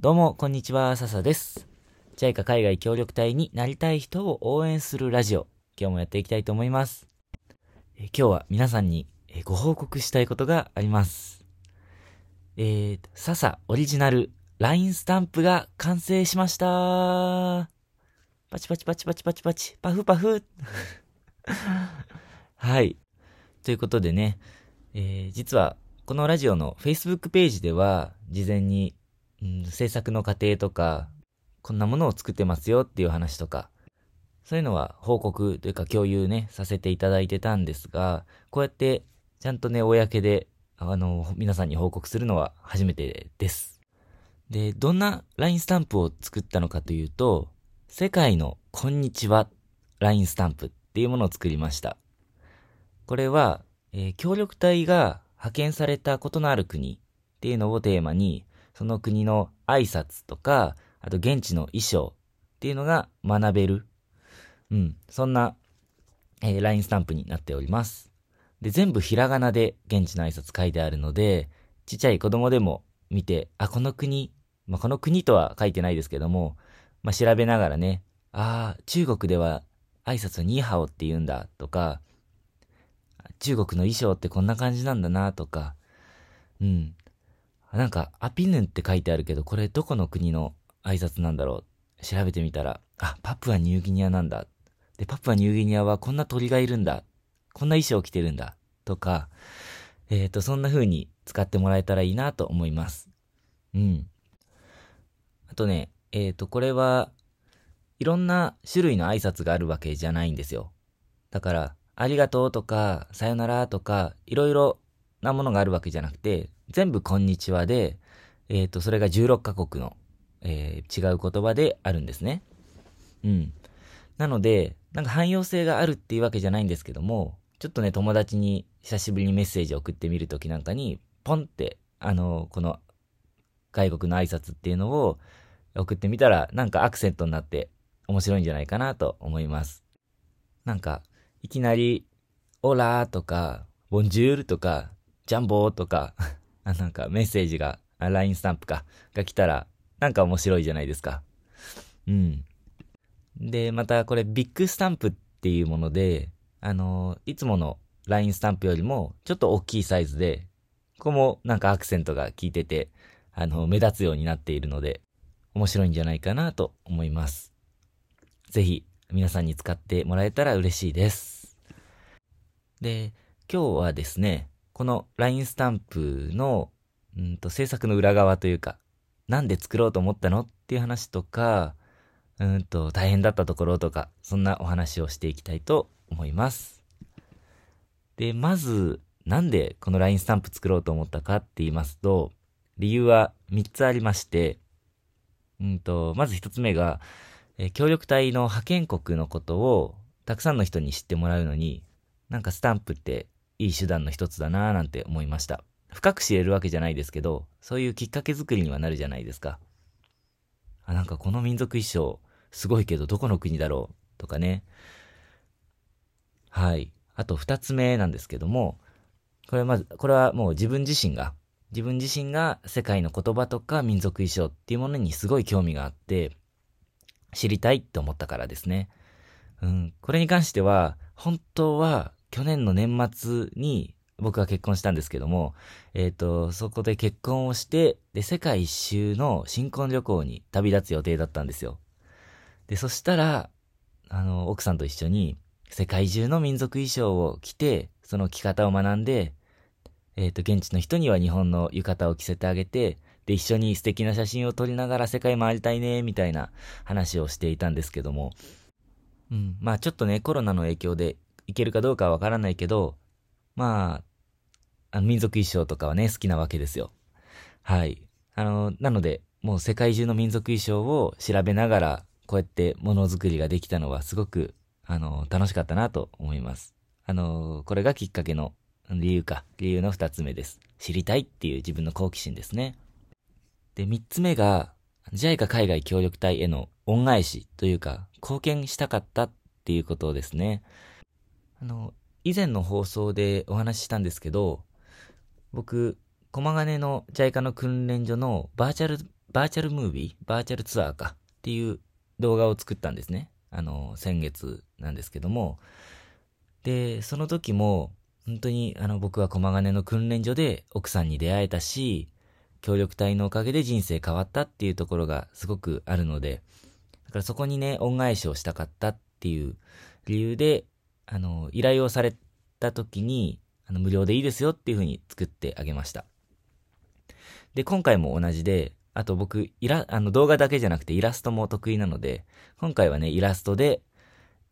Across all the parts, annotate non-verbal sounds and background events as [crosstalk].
どうも、こんにちは、笹です。JICA 海外協力隊になりたい人を応援するラジオ、今日もやっていきたいと思います。え今日は皆さんにご報告したいことがあります。えー、笹オリジナル LINE スタンプが完成しましたパチパチパチパチパチパチ、パフパフ [laughs] はい。ということでね、えー、実はこのラジオの Facebook ページでは事前にうん、制作の過程とか、こんなものを作ってますよっていう話とか、そういうのは報告というか共有ね、させていただいてたんですが、こうやってちゃんとね、公で、あの、皆さんに報告するのは初めてです。で、どんな LINE スタンプを作ったのかというと、世界のこんにちは LINE スタンプっていうものを作りました。これは、えー、協力隊が派遣されたことのある国っていうのをテーマに、その国の挨拶とか、あと現地の衣装っていうのが学べる。うん、そんな、えー、LINE スタンプになっております。で、全部ひらがなで現地の挨拶書いてあるので、ちっちゃい子供でも見て、あ、この国、まあ、この国とは書いてないですけども、まあ、調べながらね、ああ、中国では挨拶ニーハオって言うんだとか、中国の衣装ってこんな感じなんだなとか、うん。なんか、アピヌンって書いてあるけど、これどこの国の挨拶なんだろう調べてみたら、あ、パプアニューギニアなんだ。で、パプアニューギニアはこんな鳥がいるんだ。こんな衣装を着てるんだ。とか、えっ、ー、と、そんな風に使ってもらえたらいいなと思います。うん。あとね、えっ、ー、と、これは、いろんな種類の挨拶があるわけじゃないんですよ。だから、ありがとうとか、さよならとか、いろいろなものがあるわけじゃなくて、全部こんにちはで、えっ、ー、と、それが16カ国の、えー、違う言葉であるんですね。うん。なので、なんか汎用性があるっていうわけじゃないんですけども、ちょっとね、友達に久しぶりにメッセージを送ってみるときなんかに、ポンって、あの、この外国の挨拶っていうのを送ってみたら、なんかアクセントになって面白いんじゃないかなと思います。なんか、いきなり、オラーとか、ボンジュールとか、ジャンボーとか、[laughs] なんかメッセージが、LINE スタンプか、が来たら、なんか面白いじゃないですか。うん。で、またこれビッグスタンプっていうもので、あのいつもの LINE スタンプよりもちょっと大きいサイズで、ここもなんかアクセントが効いてて、あの、目立つようになっているので、面白いんじゃないかなと思います。ぜひ、皆さんに使ってもらえたら嬉しいです。で、今日はですね、この LINE スタンプの、うんと、制作の裏側というか、なんで作ろうと思ったのっていう話とか、うんと、大変だったところとか、そんなお話をしていきたいと思います。で、まず、なんでこの LINE スタンプ作ろうと思ったかって言いますと、理由は3つありまして、うんと、まず1つ目が、え協力隊の派遣国のことをたくさんの人に知ってもらうのに、なんかスタンプっていい手段の一つだなぁなんて思いました。深く知れるわけじゃないですけど、そういうきっかけ作りにはなるじゃないですか。あ、なんかこの民族衣装、すごいけどどこの国だろうとかね。はい。あと二つ目なんですけども、これまず、これはもう自分自身が、自分自身が世界の言葉とか民族衣装っていうものにすごい興味があって、知りたいって思ったからですね。うん。これに関しては、本当は去年の年末に僕は結婚したんですけども、えっ、ー、と、そこで結婚をして、で、世界一周の新婚旅行に旅立つ予定だったんですよ。で、そしたら、あの、奥さんと一緒に、世界中の民族衣装を着て、その着方を学んで、えっ、ー、と、現地の人には日本の浴衣を着せてあげて、で、一緒に素敵な写真を撮りながら世界回りたいね、みたいな話をしていたんですけども、うん、まあちょっとね、コロナの影響でいけるかどうかはわからないけど、まあ、あの民族衣装とかはね、好きなわけですよ。はい。あの、なので、もう世界中の民族衣装を調べながら、こうやってものづくりができたのはすごく、あの、楽しかったなと思います。あの、これがきっかけの理由か、理由の二つ目です。知りたいっていう自分の好奇心ですね。で、三つ目が、JICA 海外協力隊への恩返しというか、貢献したかったっていうことですね。あの、以前の放送でお話ししたんですけど、僕、駒金の JICA の訓練所のバーチャルバーチャルムービーバーチャルツアーかっていう動画を作ったんですね。あの、先月なんですけども。で、その時も、本当にあの僕は駒金の訓練所で奥さんに出会えたし、協力隊のおかげで人生変わったっていうところがすごくあるので、だからそこにね、恩返しをしたかったっていう理由で、あの、依頼をされた時に、あの、無料でいいですよっていう風に作ってあげました。で、今回も同じで、あと僕、イラ、あの動画だけじゃなくてイラストも得意なので、今回はね、イラストで、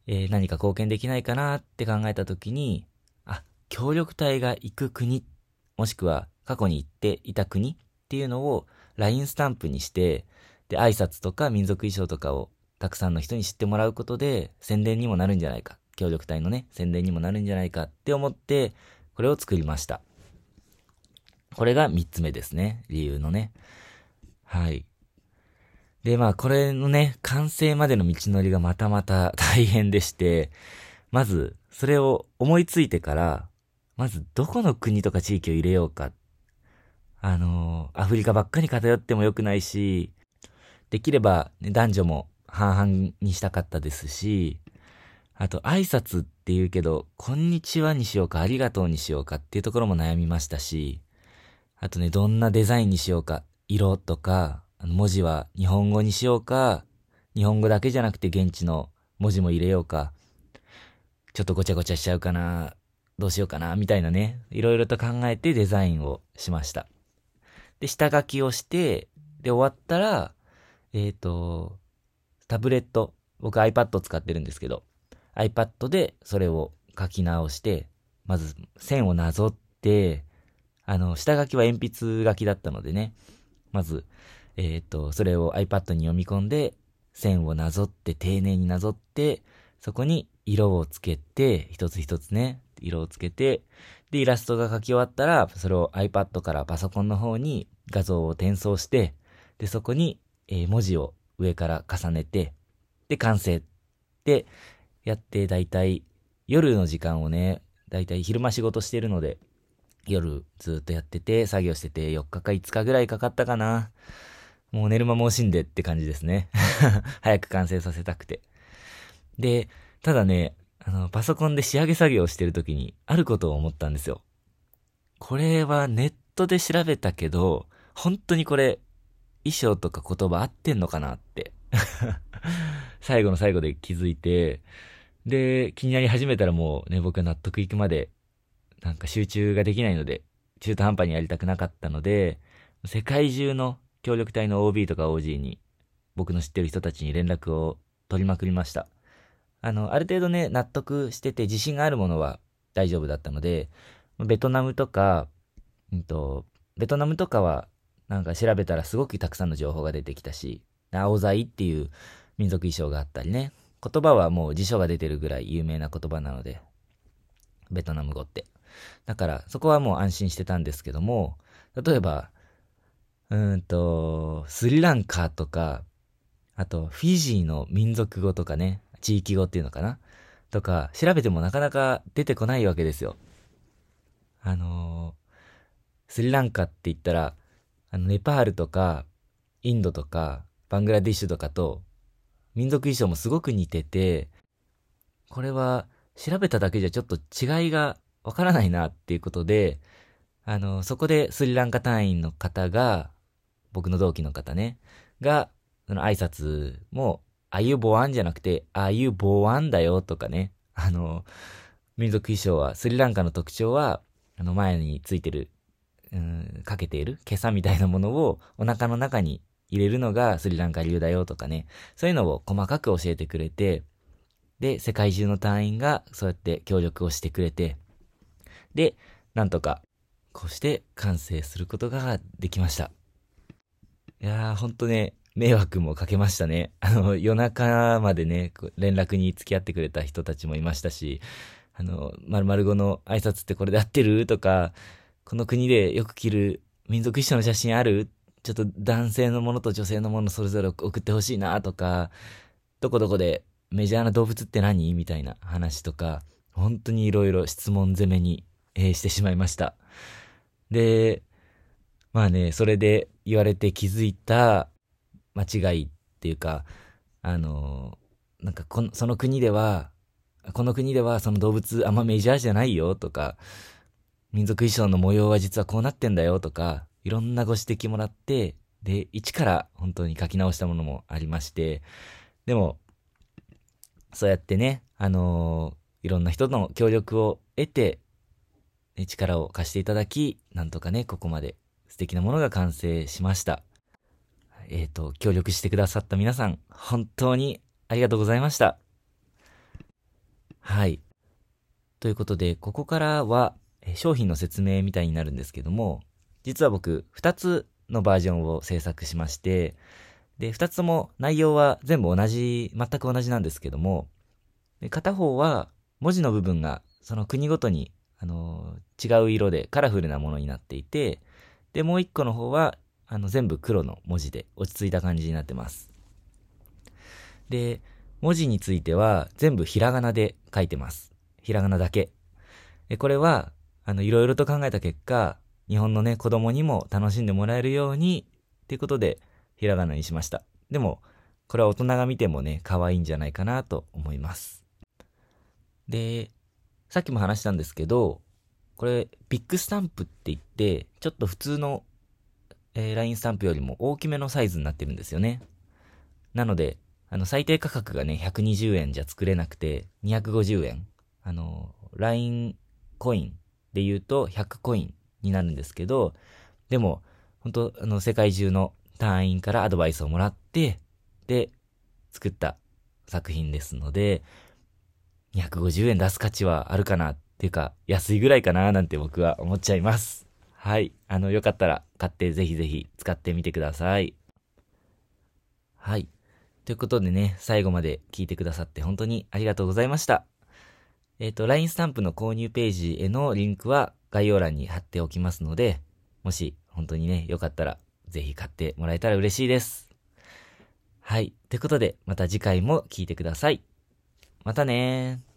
えー、何か貢献できないかなって考えた時に、あ、協力隊が行く国、もしくは過去に行っていた国っていうのを LINE スタンプにして、で、挨拶とか民族衣装とかをたくさんの人に知ってもらうことで宣伝にもなるんじゃないか。協力隊のね、宣伝にもなるんじゃないかって思って、これを作りました。これが3つ目ですね。理由のね。はい。で、まあ、これのね、完成までの道のりがまたまた大変でして、まず、それを思いついてから、まず、どこの国とか地域を入れようか。あのー、アフリカばっかり偏っても良くないし、できれば、ね、男女も半々にしたかったですし、あと、挨拶って言うけど、こんにちはにしようか、ありがとうにしようかっていうところも悩みましたし、あとね、どんなデザインにしようか、色とか、文字は日本語にしようか、日本語だけじゃなくて現地の文字も入れようか、ちょっとごちゃごちゃしちゃうかな、どうしようかな、みたいなね、いろいろと考えてデザインをしました。で、下書きをして、で、終わったら、えっ、ー、と、タブレット、僕 iPad 使ってるんですけど、iPad でそれを書き直して、まず線をなぞって、あの、下書きは鉛筆書きだったのでね、まず、えっ、ー、と、それを iPad に読み込んで、線をなぞって、丁寧になぞって、そこに色をつけて、一つ一つね、色をつけて、で、イラストが書き終わったら、それを iPad からパソコンの方に画像を転送して、で、そこに、えー、文字を上から重ねて、で、完成。で、やって、だいたい夜の時間をね、だいたい昼間仕事してるので、夜ずっとやってて、作業してて、4日か5日ぐらいかかったかな。もう寝る間も惜しんでって感じですね。[laughs] 早く完成させたくて。で、ただね、あの、パソコンで仕上げ作業をしてる時に、あることを思ったんですよ。これはネットで調べたけど、本当にこれ、衣装とか言葉合ってんのかなって。[laughs] 最後の最後で気づいて、で、気になり始めたらもうね、僕は納得いくまでなんか集中ができないので、中途半端にやりたくなかったので、世界中の協力隊の OB とか OG に、僕の知ってる人たちに連絡を取りまくりました。あの、ある程度ね、納得してて自信があるものは大丈夫だったので、ベトナムとか、うんと、ベトナムとかは、なんか調べたらすごくたくさんの情報が出てきたし、青材っていう民族衣装があったりね、言葉はもう辞書が出てるぐらい有名な言葉なので、ベトナム語って。だから、そこはもう安心してたんですけども、例えば、うんと、スリランカとか、あと、フィジーの民族語とかね、地域語っていうのかな？とか、調べてもなかなか出てこないわけですよ。あのー、スリランカって言ったら、あの、ネパールとか、インドとか、バングラディッシュとかと、民族衣装もすごく似てて、これは調べただけじゃちょっと違いがわからないなっていうことで、あの、そこでスリランカ隊員の方が、僕の同期の方ね、が、その挨拶も、ああいうボワンじゃなくて、ああいうボワンだよとかね、あの、民族衣装は、スリランカの特徴は、あの前についてる、うん、かけている、今朝みたいなものをお腹の中に入れるのがスリランカ流だよとかね、そういうのを細かく教えてくれて、で、世界中の隊員がそうやって協力をしてくれて、で、なんとか、こうして完成することができました。いやー、ほんとね、迷惑もかけましたね。あの、夜中までね、連絡に付き合ってくれた人たちもいましたし、あの、〇〇語の挨拶ってこれで合ってる？とか、この国でよく着る民族衣装の写真ある？ちょっと男性のものと女性のものそれぞれ送ってほしいなとか、どこどこでメジャーな動物って何？みたいな話とか、本当に色々質問攻めにえー、してしまいました。で、まあね、それで言われて気づいた間違いっていうか、あの、なんかこの、その国では、この国ではその動物あんまメジャーじゃないよとか、民族衣装の模様は実はこうなってんだよとか、いろんなご指摘もらって、で、一から本当に書き直したものもありまして、でも、そうやってね、あのー、いろんな人の協力を得て、力を貸していただき、なんとかね、ここまで素敵なものが完成しました。えっ、ー、と、協力してくださった皆さん、本当にありがとうございました。はい。ということで、ここからは、商品の説明みたいになるんですけども、実は僕、2つのバージョンを制作しまして、で、2つとも内容は全部同じ、全く同じなんですけども、で片方は文字の部分がその国ごとに、あの違う色でカラフルなものになっていて、で、もう一個の方は、あの、全部黒の文字で落ち着いた感じになってます。で、文字については全部ひらがなで書いてます。ひらがなだけ。でこれは、あの、いろいろと考えた結果、日本のね、子供にも楽しんでもらえるように、っていうことで、ひらがなにしました。でも、これは大人が見てもね、可愛いんじゃないかなと思います。で、さっきも話したんですけど、これ、ビッグスタンプって言って、ちょっと普通の、えー、LINE スタンプよりも大きめのサイズになってるんですよね。なので、あの、最低価格がね、120円じゃ作れなくて、250円。あの、LINE コインで言うと100コインになるんですけど、でも、本当あの、世界中の隊員からアドバイスをもらって、で、作った作品ですので、250円出す価値はあるかなっていうか、安いぐらいかななんて僕は思っちゃいます。はい。あの、よかったら買ってぜひぜひ使ってみてください。はい。ということでね、最後まで聞いてくださって本当にありがとうございました。えっ、ー、と、LINE スタンプの購入ページへのリンクは概要欄に貼っておきますので、もし本当にね、よかったらぜひ買ってもらえたら嬉しいです。はい。ということで、また次回も聴いてください。またねー。